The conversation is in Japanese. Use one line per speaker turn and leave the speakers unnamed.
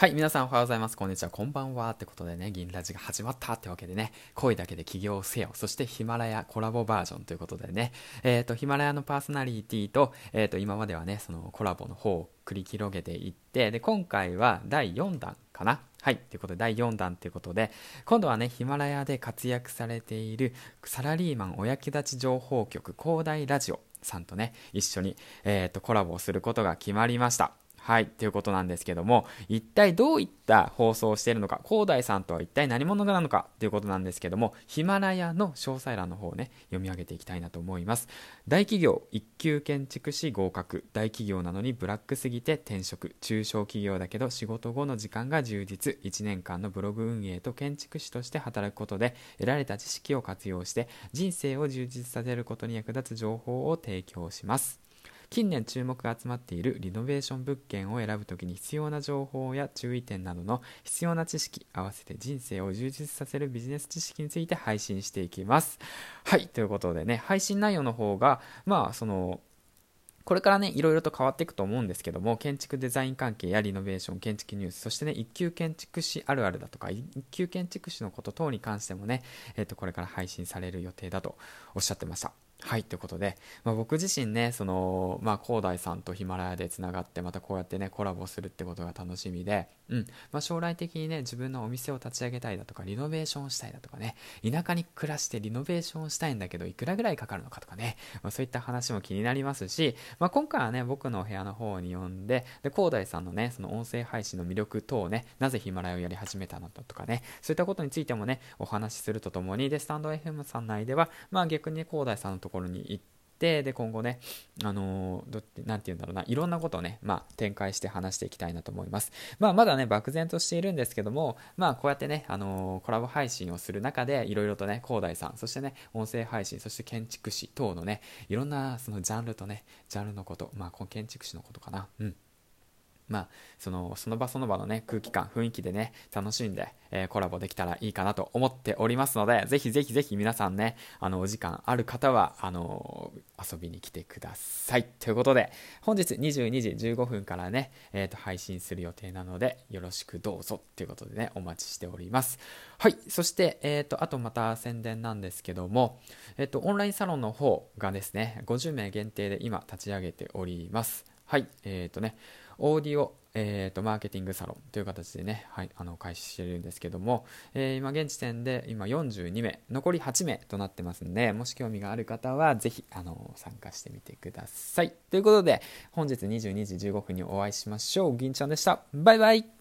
はい、皆さんおはようございます。こんにちは、こんばんは。ってことでね、銀ラジが始まったってわけでね、声だけで起業せよ。そしてヒマラヤコラボバージョンということでね、えっ、ー、と、ヒマラヤのパーソナリティと、えっ、ー、と、今まではね、そのコラボの方を繰り広げていって、で、今回は第4弾かな。はい。ということで、第4弾ということで、今度はね、ヒマラヤで活躍されているサラリーマンお役立ち情報局、広大ラジオさんとね、一緒に、えっ、ー、と、コラボをすることが決まりました。はい、ということなんですけども、一体どういった放送をしているのか、広大さんとは一体何者なのかということなんですけども、ヒマラヤの詳細欄の方をね、読み上げていきたいなと思います。大企業、一級建築士合格、大企業なのにブラックすぎて転職、中小企業だけど仕事後の時間が充実、1年間のブログ運営と建築士として働くことで、得られた知識を活用して、人生を充実させることに役立つ情報を提供します。近年注目が集まっているリノベーション物件を選ぶときに必要な情報や注意点などの必要な知識合わせて人生を充実させるビジネス知識について配信していきますはいということでね配信内容の方がまあそのこれからね、いろいろと変わっていくと思うんですけども、建築デザイン関係やリノベーション、建築ニュース、そしてね、一級建築士あるあるだとか、一級建築士のこと等に関してもね、えっ、と、これから配信される予定だとおっしゃってました。はい、ということで、まあ、僕自身ね、その、まあ、広大さんとヒマラヤでつながって、またこうやってね、コラボするってことが楽しみで、うん、まあ、将来的にね、自分のお店を立ち上げたいだとか、リノベーションしたいだとかね、田舎に暮らしてリノベーションしたいんだけど、いくらぐらいかかるのかとかね、まあ、そういった話も気になりますし、まあ、今回はね、僕のお部屋の方に呼んで、で、広大さんのね、その音声配信の魅力等をね、なぜヒマラヤをやり始めたのかとかね、そういったことについてもね、お話しするとともに、で、スタンド FM さん内では、まあ逆にね、広大さんのとところに行って、でで今後ね、あのー、どなんて言うんだろうな、いろんなことをね、まあ、展開して話していきたいなと思います。まあ、まだね、漠然としているんですけども、まあ、こうやってね、あのー、コラボ配信をする中で、いろいろとね、広大さん、そしてね、音声配信、そして建築士等のね、いろんなそのジャンルとね、ジャンルのこと、まあ、建築士のことかな、うん。まあ、そのその場その場のね空気感雰囲気でね楽しんで、えー、コラボできたらいいかなと思っておりますのでぜひぜひぜひ皆さんねあのお時間ある方はあのー、遊びに来てください。ということで本日22時15分からね、えーと、配信する予定なのでよろしくどうぞということでねお待ちしております。はい。そして、えーと、あとまた宣伝なんですけども、えーとオンラインサロンの方がですね50名限定で今立ち上げております。はいえっ、ー、とねオーディオ、えーと、マーケティングサロンという形でね、はい、あの開始してるんですけども、えー、今現時点で今42名残り8名となってますんでもし興味がある方はぜひあの参加してみてください。ということで本日22時15分にお会いしましょう。銀ちゃんでした。バイバイ。